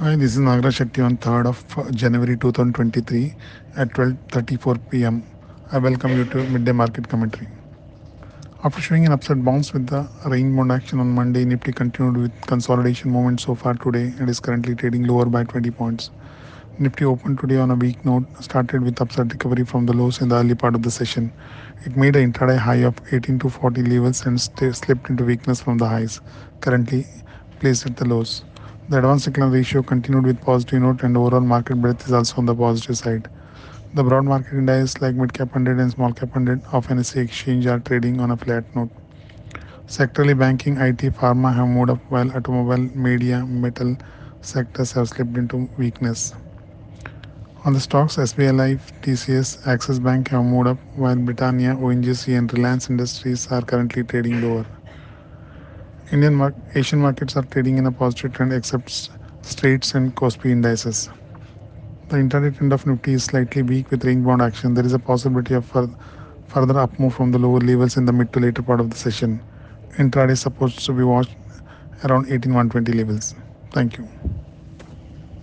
Hi, this is Nagaraj Shetty on 3rd of uh, January 2023 at 12:34 p.m. I welcome you to midday market commentary. After showing an upside bounce with the range action on Monday, Nifty continued with consolidation movement so far today and is currently trading lower by 20 points. Nifty opened today on a weak note, started with upside recovery from the lows in the early part of the session. It made an intraday high of 18 to 40 levels and stay, slipped into weakness from the highs, currently placed at the lows. The advance decline ratio continued with positive note and overall market breadth is also on the positive side. The broad market indices like mid cap 100 and small cap 100 of NSE exchange are trading on a flat note. Sectorally, banking, IT, pharma have moved up while automobile, media, metal sectors have slipped into weakness. On the stocks, SBI Life, TCS, Axis Bank have moved up while Britannia, ONGC and Reliance Industries are currently trading lower. Indian Asian markets are trading in a positive trend except Straits and Kospi indices. The intraday trend of Nifty is slightly weak with range bound action. There is a possibility of fur- further up move from the lower levels in the mid to later part of the session. Intraday is supposed to be watched around 18120 levels. Thank you.